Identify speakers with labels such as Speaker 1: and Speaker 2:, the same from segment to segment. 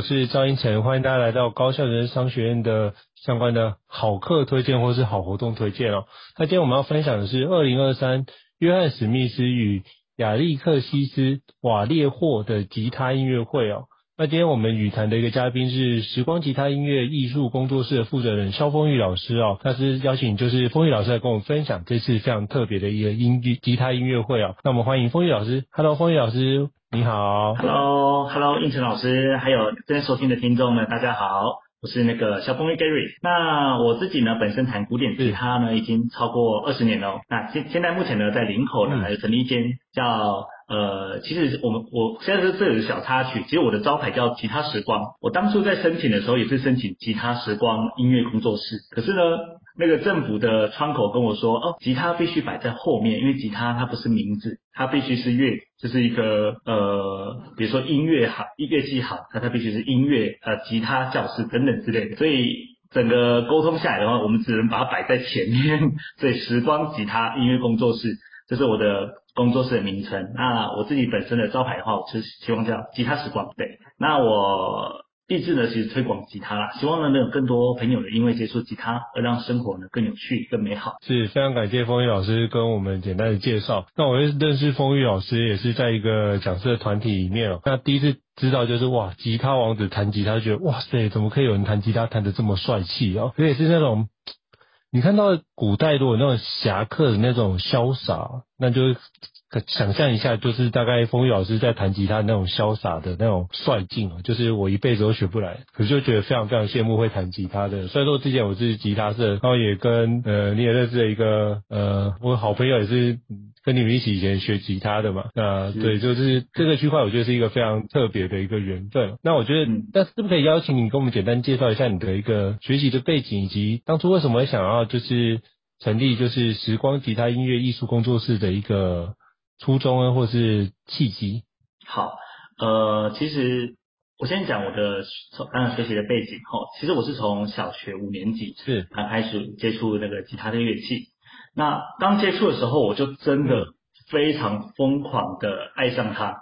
Speaker 1: 我是赵英成，欢迎大家来到高效人商学院的相关的好课推荐或是好活动推荐哦。那今天我们要分享的是二零二三约翰史密斯与亚历克西斯瓦列霍的吉他音乐会哦。那今天我们语谈的一个嘉宾是时光吉他音乐艺术工作室的负责人萧丰裕老师哦，他是邀请就是丰裕老师来跟我们分享这次非常特别的一个音乐吉他音乐会哦。那我们欢迎丰裕老师，Hello，丰裕老师，你好
Speaker 2: ，Hello，Hello，应成老师，还有正在收听的听众们，大家好。我是那个萧丰裕 Gary，那我自己呢，本身弹古典吉他呢，已经超过二十年了。那现现在目前呢，在林口呢，还有成立一间叫呃，其实我们我现在是这里的小插曲，其实我的招牌叫吉他时光。我当初在申请的时候也是申请吉他时光音乐工作室，可是呢。那个政府的窗口跟我说，哦，吉他必须摆在后面，因为吉他它不是名字，它必须是乐，就是一个呃，比如说音乐好，乐器好，它它必须是音乐呃，吉他教室等等之类的。所以整个沟通下来的话，我们只能把它摆在前面。所以时光吉他音乐工作室，这是我的工作室的名称。那我自己本身的招牌的话，我是希望叫吉他时光。对，那我。立志呢，其实推广吉他啦，希望呢能有更多朋友呢，因为接触吉他而让生活呢更有趣、更美好。
Speaker 1: 是非常感谢丰裕老师跟我们简单的介绍。那我认识丰裕老师也是在一个讲师的团体里面哦。那第一次知道就是哇，吉他王子弹吉他，觉得哇塞，怎么可以有人弹吉他弹得这么帅气哦？而且是那种你看到古代如果那种侠客的那种潇洒，那就。可想象一下，就是大概风雨老师在弹吉他那种潇洒的那种帅劲，就是我一辈子都学不来，可是就觉得非常非常羡慕会弹吉他的。虽然说之前我是吉他社，然后也跟呃你也认识了一个呃我好朋友也是跟你们一起以前学吉他的嘛，那对，就是这个区块我觉得是一个非常特别的一个缘分。那我觉得，但是是不是可以邀请你跟我们简单介绍一下你的一个学习的背景，以及当初为什么会想要就是成立就是时光吉他音乐艺术工作室的一个。初中啊，或是契机。
Speaker 2: 好，呃，其实我先讲我的从刚刚学习的背景哈。其实我是从小学五年级是才开始接触那个吉他的乐器。那刚接触的时候，我就真的非常疯狂的爱上它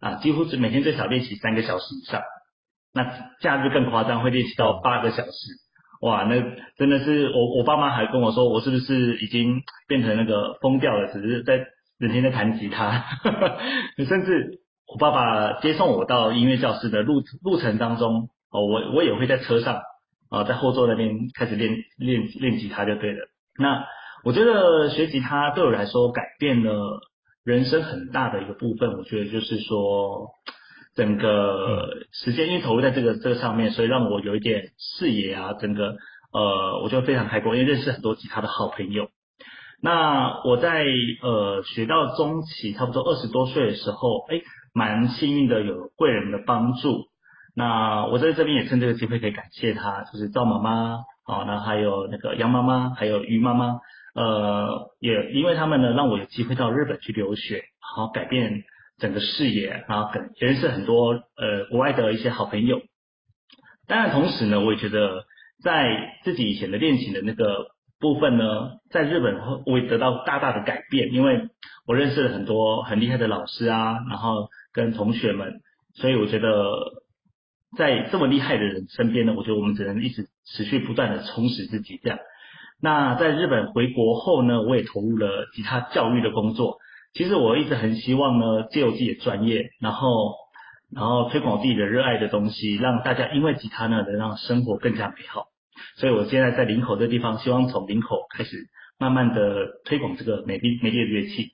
Speaker 2: 啊，几乎是每天最少练习三个小时以上。那假日更夸张，会练习到八个小时。哇，那真的是我我爸妈还跟我说，我是不是已经变成那个疯掉了？只是在。整天在弹吉他，甚至我爸爸接送我到音乐教室的路路程当中，哦，我我也会在车上，啊，在后座那边开始练练练吉他就对了。那我觉得学吉他对我来说改变了人生很大的一个部分，我觉得就是说整个时间因为投入在这个这个上面，所以让我有一点视野啊，整个呃，我觉得非常开阔，因为认识很多吉他的好朋友。那我在呃学到中期，差不多二十多岁的时候，哎，蛮幸运的有贵人的帮助。那我在这边也趁这个机会可以感谢他，就是赵妈妈，好，那还有那个杨妈妈，还有于妈妈，呃，也因为他们呢，让我有机会到日本去留学，然后改变整个视野，然后跟认识很多呃国外的一些好朋友。当然同时呢，我也觉得在自己以前的恋情的那个。部分呢，在日本我会得到大大的改变，因为我认识了很多很厉害的老师啊，然后跟同学们，所以我觉得在这么厉害的人身边呢，我觉得我们只能一直持续不断的充实自己这样。那在日本回国后呢，我也投入了吉他教育的工作。其实我一直很希望呢，借由自己的专业，然后然后推广自己的热爱的东西，让大家因为吉他呢，能让生活更加美好。所以，我现在在林口这地方，希望从林口开始，慢慢的推广这个美丽美丽的乐器。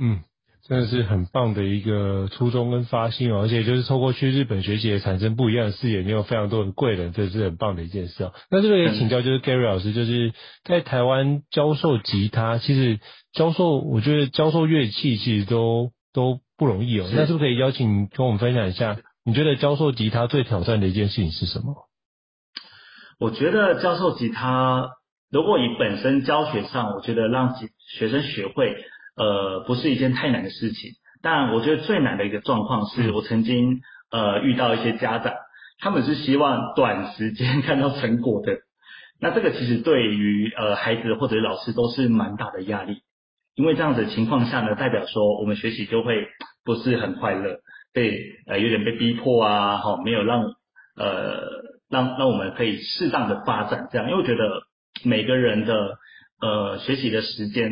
Speaker 1: 嗯，真的是很棒的一个初衷跟发心哦，而且就是透过去日本学习也产生不一样的视野，你有非常多的贵人，这是很棒的一件事哦。那这个也请教，就是 Gary 老师，就是在台湾教授吉他，其实教授，我觉得教授乐器其实都都不容易哦。那是不是可以邀请跟我们分享一下，你觉得教授吉他最挑战的一件事情是什么？
Speaker 2: 我觉得教授吉他，如果以本身教学上，我觉得让学生学会。呃，不是一件太难的事情，但我觉得最难的一个状况是我曾经呃遇到一些家长，他们是希望短时间看到成果的，那这个其实对于呃孩子或者老师都是蛮大的压力，因为这样子的情况下呢，代表说我们学习就会不是很快乐，被呃有点被逼迫啊，哈，没有让呃让让我们可以适当的发展这样，因为我觉得每个人的呃学习的时间。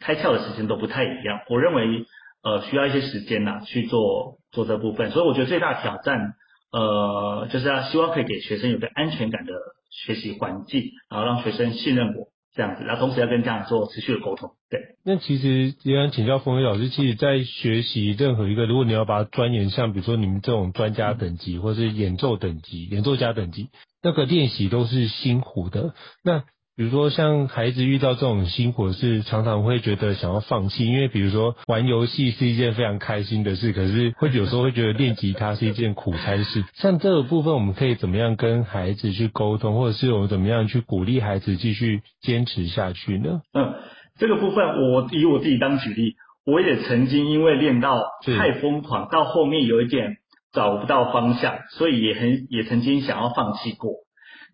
Speaker 2: 开窍的时间都不太一样，我认为呃需要一些时间呐去做做这部分，所以我觉得最大挑战呃就是要希望可以给学生有个安全感的学习环境，然后让学生信任我。这样子，然后同时要跟家长做持续的沟通。对，
Speaker 1: 那其实也想请教冯伟老师，其实，在学习任何一个，如果你要把它钻研，像比如说你们这种专家等级，或是演奏等级、演奏家等级，那个练习都是辛苦的。那比如说，像孩子遇到这种辛苦的事，常常会觉得想要放弃，因为比如说玩游戏是一件非常开心的事，可是会有时候会觉得练吉他是一件苦差事。像这个部分，我们可以怎么样跟孩子去沟通，或者是我们怎么样去鼓励孩子继续坚持下去呢？
Speaker 2: 嗯，这个部分我以我自己当举例，我也曾经因为练到太疯狂，到后面有一点找不到方向，所以也很也曾经想要放弃过。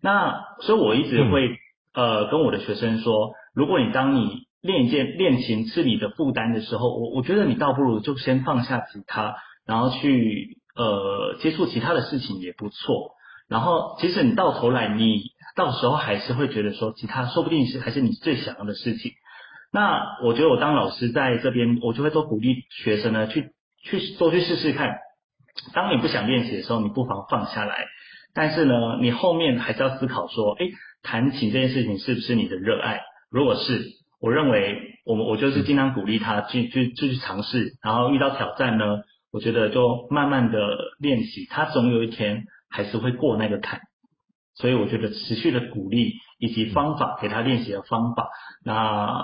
Speaker 2: 那所以我一直会、嗯。呃，跟我的学生说，如果你当你练一件练琴是你的负担的时候，我我觉得你倒不如就先放下吉他，然后去呃接触其他的事情也不错。然后其实你到头来，你到时候还是会觉得说，吉他说不定是还是你最想要的事情。那我觉得我当老师在这边，我就会多鼓励学生呢，去去多去试试看。当你不想练习的时候，你不妨放下来。但是呢，你后面还是要思考说，诶，弹琴这件事情是不是你的热爱？如果是，我认为我们我就是尽量鼓励他去去去去尝试，然后遇到挑战呢，我觉得就慢慢的练习，他总有一天还是会过那个坎。所以我觉得持续的鼓励以及方法给他练习的方法，那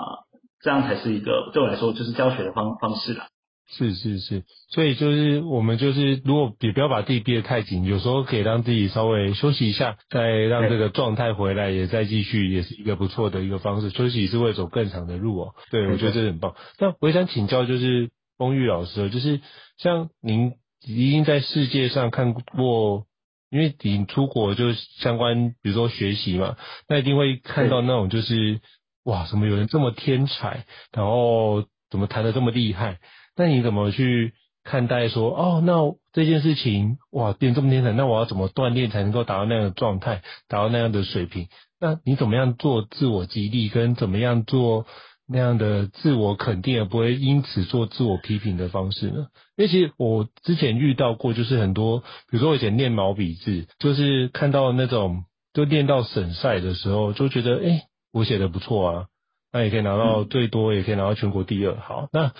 Speaker 2: 这样才是一个对我来说就是教学的方方式了。
Speaker 1: 是是是，所以就是我们就是如果也不要把自己逼得太紧，有时候可以让自己稍微休息一下，再让这个状态回来，也再继续，也是一个不错的一个方式。休息是会走更长的路哦。对，我觉得这很棒。那我也想请教，就是翁玉老师，就是像您已经在世界上看过，因为你出国就相关，比如说学习嘛，那一定会看到那种就是哇，怎么有人这么天才，然后怎么弹得这么厉害？那你怎么去看待说哦？那这件事情哇，变这么天才，那我要怎么锻炼才能够达到那样的状态，达到那样的水平？那你怎么样做自我激励，跟怎么样做那样的自我肯定，而不会因此做自我批评的方式呢？因为其实我之前遇到过，就是很多，比如说我以前练毛笔字，就是看到那种，就练到省赛的时候，就觉得哎、我写的不错啊。那也可以拿到最多，也可以拿到全国第二。好，那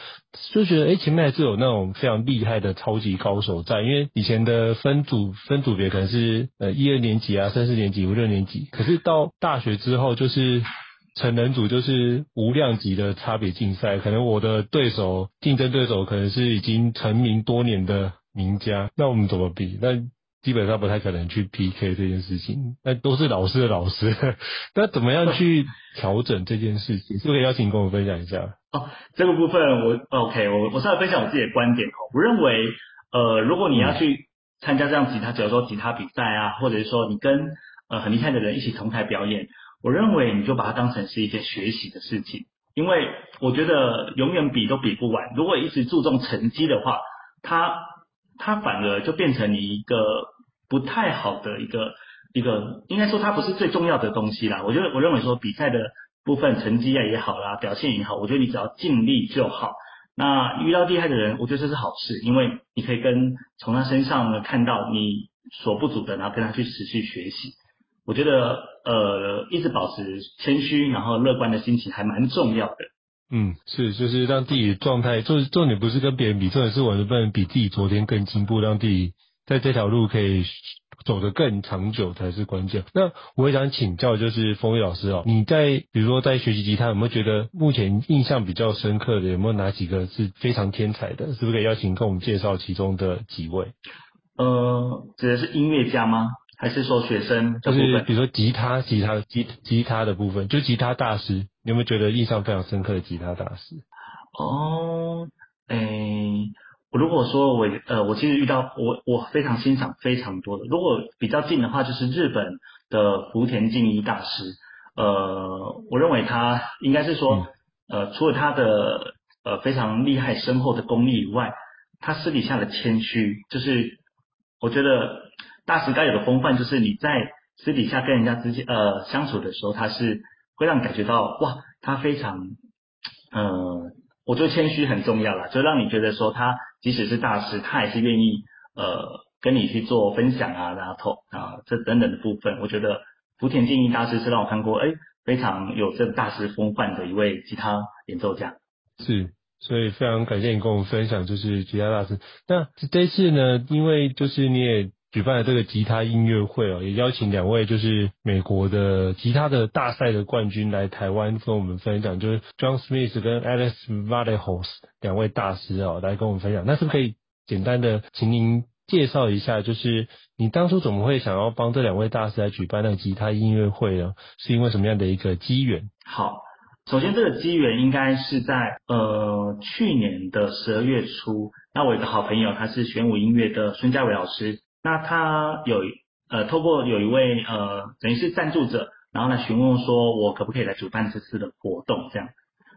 Speaker 1: 就觉得，哎，前面还是有那种非常厉害的超级高手在。因为以前的分组分组别可能是呃一二年级啊、三四年级、五六年级，可是到大学之后，就是成人组就是无量级的差别竞赛。可能我的对手、竞争对手可能是已经成名多年的名家，那我们怎么比？那基本上不太可能去 PK 这件事情，那都是老师的老师，那怎么样去调整这件事情？是不是可以邀请跟我分享一下？
Speaker 2: 哦，这个部分我 OK，我我稍微分享我自己的观点哦。我认为，呃，如果你要去参加这样吉他，比如说吉他比赛啊，或者是说你跟呃很厉害的人一起同台表演，我认为你就把它当成是一件学习的事情，因为我觉得永远比都比不完。如果一直注重成绩的话，它它反而就变成你一个。不太好的一个一个，应该说它不是最重要的东西啦。我觉得我认为说比赛的部分成绩啊也好啦，表现也好，我觉得你只要尽力就好。那遇到厉害的人，我觉得这是好事，因为你可以跟从他身上呢看到你所不足的，然后跟他去持续学习。我觉得呃一直保持谦虚然后乐观的心情还蛮重要的。
Speaker 1: 嗯，是，就是让自己的状态，重重点不是跟别人比，重点是我能不能比自己昨天更进步，让自己在这条路可以走得更长久才是关键。那我也想请教，就是丰裕老师哦，你在比如说在学习吉他，有没有觉得目前印象比较深刻的，有没有哪几个是非常天才的？是不是可以邀请跟我们介绍其中的几位？
Speaker 2: 呃，指的是音乐家吗？还是说学生？
Speaker 1: 就是比如说吉他、吉他、吉吉他的部分，就吉他大师，你有没有觉得印象非常深刻的吉他大师？
Speaker 2: 哦，诶、欸，我如果说我呃，我其实遇到我我非常欣赏非常多的，如果比较近的话，就是日本的福田静一大师。呃，我认为他应该是说，呃，除了他的呃非常厉害深厚的功力以外，他私底下的谦虚，就是我觉得。大师该有的风范，就是你在私底下跟人家之间呃相处的时候，他是会让你感觉到哇，他非常呃，我觉得谦虚很重要啦，就让你觉得说他即使是大师，他还是愿意呃跟你去做分享啊，然后啊这等等的部分，我觉得福田静一大师是让我看过哎非常有这个大师风范的一位吉他演奏家。
Speaker 1: 是，所以非常感谢你跟我们分享，就是吉他大师。那这次呢，因为就是你也。举办了这个吉他音乐会哦，也邀请两位就是美国的吉他的大赛的冠军来台湾跟我们分享，就是 John Smith 跟 Alice Vallejos 两位大师哦，来跟我们分享。那是不是可以简单的请您介绍一下，就是你当初怎么会想要帮这两位大师来举办那个吉他音乐会呢？是因为什么样的一个机缘？
Speaker 2: 好，首先这个机缘应该是在呃去年的十二月初，那我有个好朋友，他是玄武音乐的孙家伟老师。那他有呃，透过有一位呃，等于是赞助者，然后来询问说，我可不可以来主办这次的活动？这样，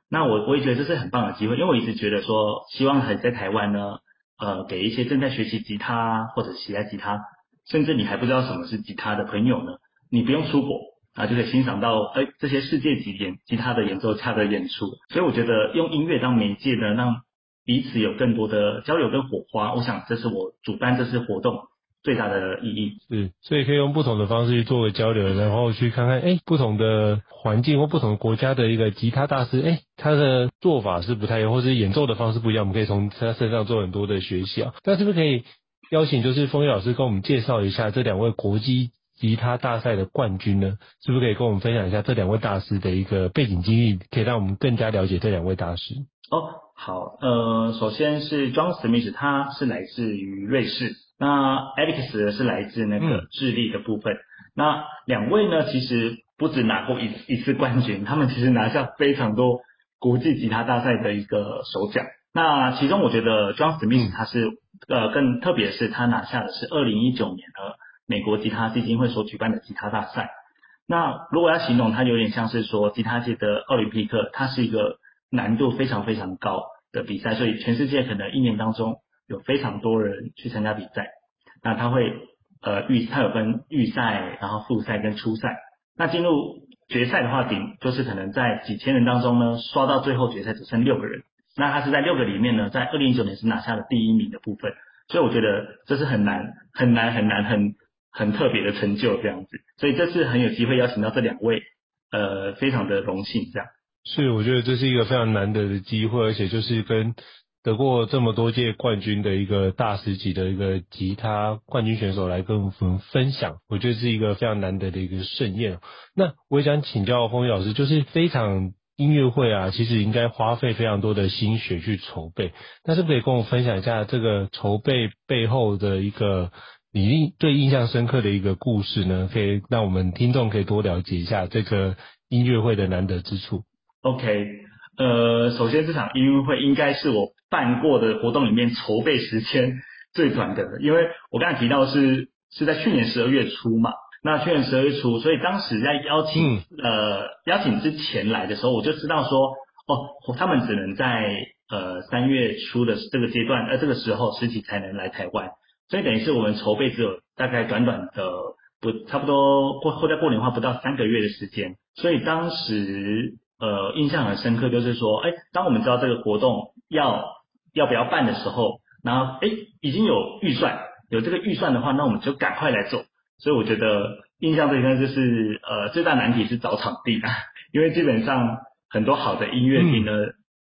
Speaker 2: 那我我也觉得这是很棒的机会，因为我一直觉得说，希望还在台湾呢，呃，给一些正在学习吉他或者喜爱吉他，甚至你还不知道什么是吉他的朋友呢，你不用出国啊，就可以欣赏到哎这些世界级演吉他的演奏家的演出。所以我觉得用音乐当媒介呢，让彼此有更多的交流跟火花，我想这是我主办这次活动。最大的意义
Speaker 1: 是，所以可以用不同的方式去做个交流，然后去看看，哎，不同的环境或不同的国家的一个吉他大师，哎，他的做法是不太一样，或是演奏的方式不一样，我们可以从他身上做很多的学习啊。那是不是可以邀请就是丰裕老师跟我们介绍一下这两位国际吉他大赛的冠军呢？是不是可以跟我们分享一下这两位大师的一个背景经历，可以让我们更加了解这两位大师？
Speaker 2: 哦，好，呃，首先是 John Smith，他是来自于瑞士。那 Alex 是来自那个智利的部分。嗯、那两位呢，其实不止拿过一一次冠军，他们其实拿下非常多国际吉他大赛的一个首奖。那其中我觉得 John Smith 他是、嗯、呃更特别是，他拿下的是二零一九年的美国吉他基金会所举办的吉他大赛。那如果要形容，他有点像是说吉他界的奥林匹克，它是一个难度非常非常高的比赛，所以全世界可能一年当中。有非常多人去参加比赛，那他会呃预他有分预赛，然后复赛跟初赛。那进入决赛的话，顶就是可能在几千人当中呢，刷到最后决赛只剩六个人。那他是在六个里面呢，在二零一九年是拿下了第一名的部分。所以我觉得这是很难很难很难很很特别的成就这样子。所以这次很有机会邀请到这两位，呃，非常的荣幸这样。
Speaker 1: 是，我觉得这是一个非常难得的机会，而且就是跟。得过这么多届冠军的一个大师级的一个吉他冠军选手来跟我们分享，我觉得是一个非常难得的一个盛宴。那我也想请教风雨老师，就是这场音乐会啊，其实应该花费非常多的心血去筹备，那是不是可以跟我分享一下这个筹备背后的一个你印最印象深刻的一个故事呢？可以让我们听众可以多了解一下这个音乐会的难得之处。
Speaker 2: OK，呃，首先这场音乐会应该是我。办过的活动里面筹备时间最短的，因为我刚才提到是是在去年十二月初嘛，那去年十二月初，所以当时在邀请、嗯、呃邀请之前来的时候，我就知道说哦，他们只能在呃三月初的这个阶段，呃这个时候实体才能来台湾，所以等于是我们筹备只有大概短短的不差不多过后在过年话不到三个月的时间，所以当时呃印象很深刻，就是说哎，当我们知道这个活动要要不要办的时候，然后哎，已经有预算，有这个预算的话，那我们就赶快来做。所以我觉得印象最深就是呃最大难题是找场地啊，因为基本上很多好的音乐厅呢，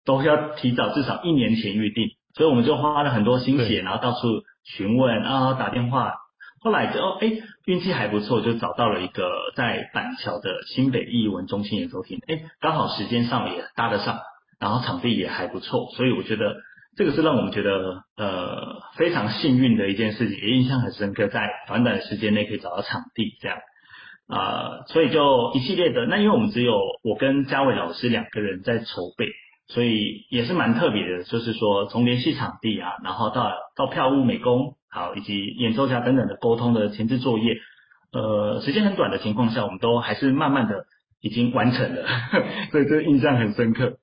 Speaker 2: 都要提早至少一年前预定，所以我们就花了很多心血，然后到处询问，然后打电话，后来就哎运气还不错，就找到了一个在板桥的新北艺文中心演奏厅，哎刚好时间上也搭得上，然后场地也还不错，所以我觉得这个是让我们觉得呃非常幸运的一件事情，也印象很深刻，在短短的时间内可以找到场地这样。啊、所以就一系列的，那因为我们只有我跟嘉伟老师两个人在筹备，所以也是蛮特别的，就是说从联系场地啊，然后到到票务、美工，好以及演奏家等等的沟通的前置作业，呃，时间很短的情况下，我们都还是慢慢的已经完成了，所以这个印象很深刻。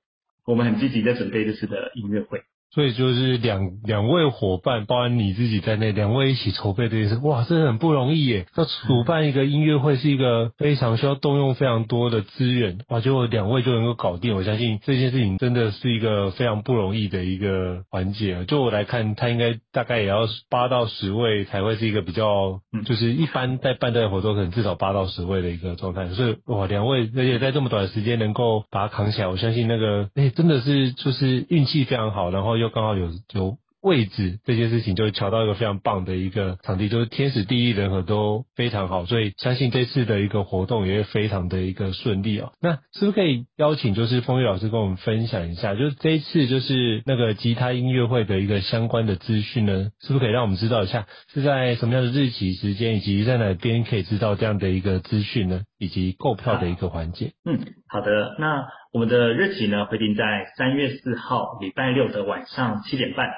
Speaker 2: 我们很积极在准备这次的音乐会。
Speaker 1: 所以就是两两位伙伴，包含你自己在内，两位一起筹备这件事，哇，真的很不容易耶！要主办一个音乐会是一个非常需要动用非常多的资源，哇，结果两位就能够搞定，我相信这件事情真的是一个非常不容易的一个环节。就我来看，他应该大概也要八到十位才会是一个比较，就是一般在办这个活动可能至少八到十位的一个状态。所以哇，两位而且在这么短的时间能够把它扛起来，我相信那个哎、欸、真的是就是运气非常好，然后又。刚好有有位置，这件事情就乔到一个非常棒的一个场地，就是天时地利人和都非常好，所以相信这次的一个活动也会非常的一个顺利哦。那是不是可以邀请就是丰裕老师跟我们分享一下，就是这一次就是那个吉他音乐会的一个相关的资讯呢？是不是可以让我们知道一下是在什么样的日期、时间，以及在哪边可以知道这样的一个资讯呢？以及购票的一个环节？
Speaker 2: 嗯，好的，那。我们的日期呢，会定在三月四号礼拜六的晚上七点半，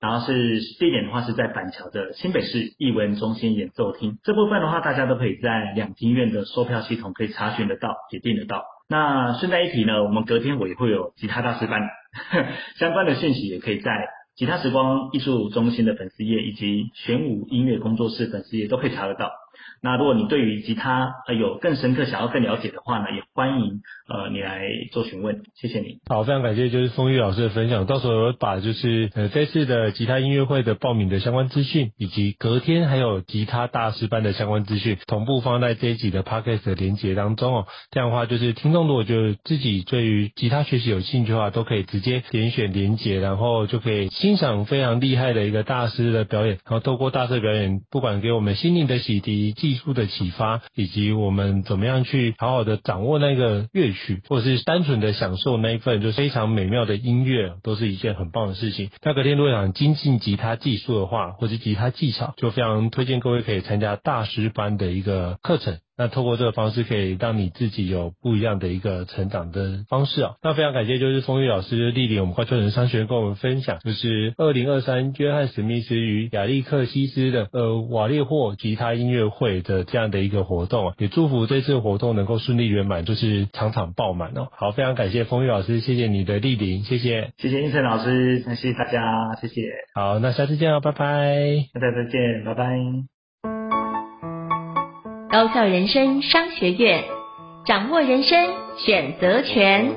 Speaker 2: 然后是地点的话是在板桥的新北市艺文中心演奏厅。这部分的话，大家都可以在两厅院的售票系统可以查询得到，也订得到。那顺带一提呢，我们隔天我也会有吉他大师班 相关的讯息，也可以在吉他时光艺术中心的粉丝页以及玄武音乐工作室粉丝页都可以查得到。那如果你对于吉他呃有更深刻想要更了解的话呢，也欢迎呃你来做询问，谢谢你。
Speaker 1: 好，非常感谢就是丰玉老师的分享，到时候我把就是呃这次的吉他音乐会的报名的相关资讯，以及隔天还有吉他大师班的相关资讯，同步放在这一集的 podcast 的连接当中哦。这样的话就是听众如果就自己对于吉他学习有兴趣的话，都可以直接点选连接，然后就可以欣赏非常厉害的一个大师的表演，然后透过大师的表演，不管给我们心灵的洗涤。技术的启发，以及我们怎么样去好好的掌握那个乐曲，或者是单纯的享受那一份就非常美妙的音乐，都是一件很棒的事情。那隔天如果想精进吉他技术的话，或者吉他技巧，就非常推荐各位可以参加大师班的一个课程。那透过这个方式，可以让你自己有不一样的一个成长的方式啊。那非常感谢，就是风玉老师莅临我们环球人商学院跟我们分享，就是二零二三约翰史密斯与亚历克西斯的呃瓦列霍吉他音乐会的这样的一个活动啊。也祝福这次活动能够顺利圆满，就是场场爆满哦。好，非常感谢风玉老师，谢谢你的莅临，谢谢，
Speaker 2: 谢谢胤丞老师，谢谢大家，谢谢。
Speaker 1: 好，那下次见哦，拜拜，
Speaker 2: 大家再见，拜拜。
Speaker 3: 高校人生商学院，掌握人生选择权。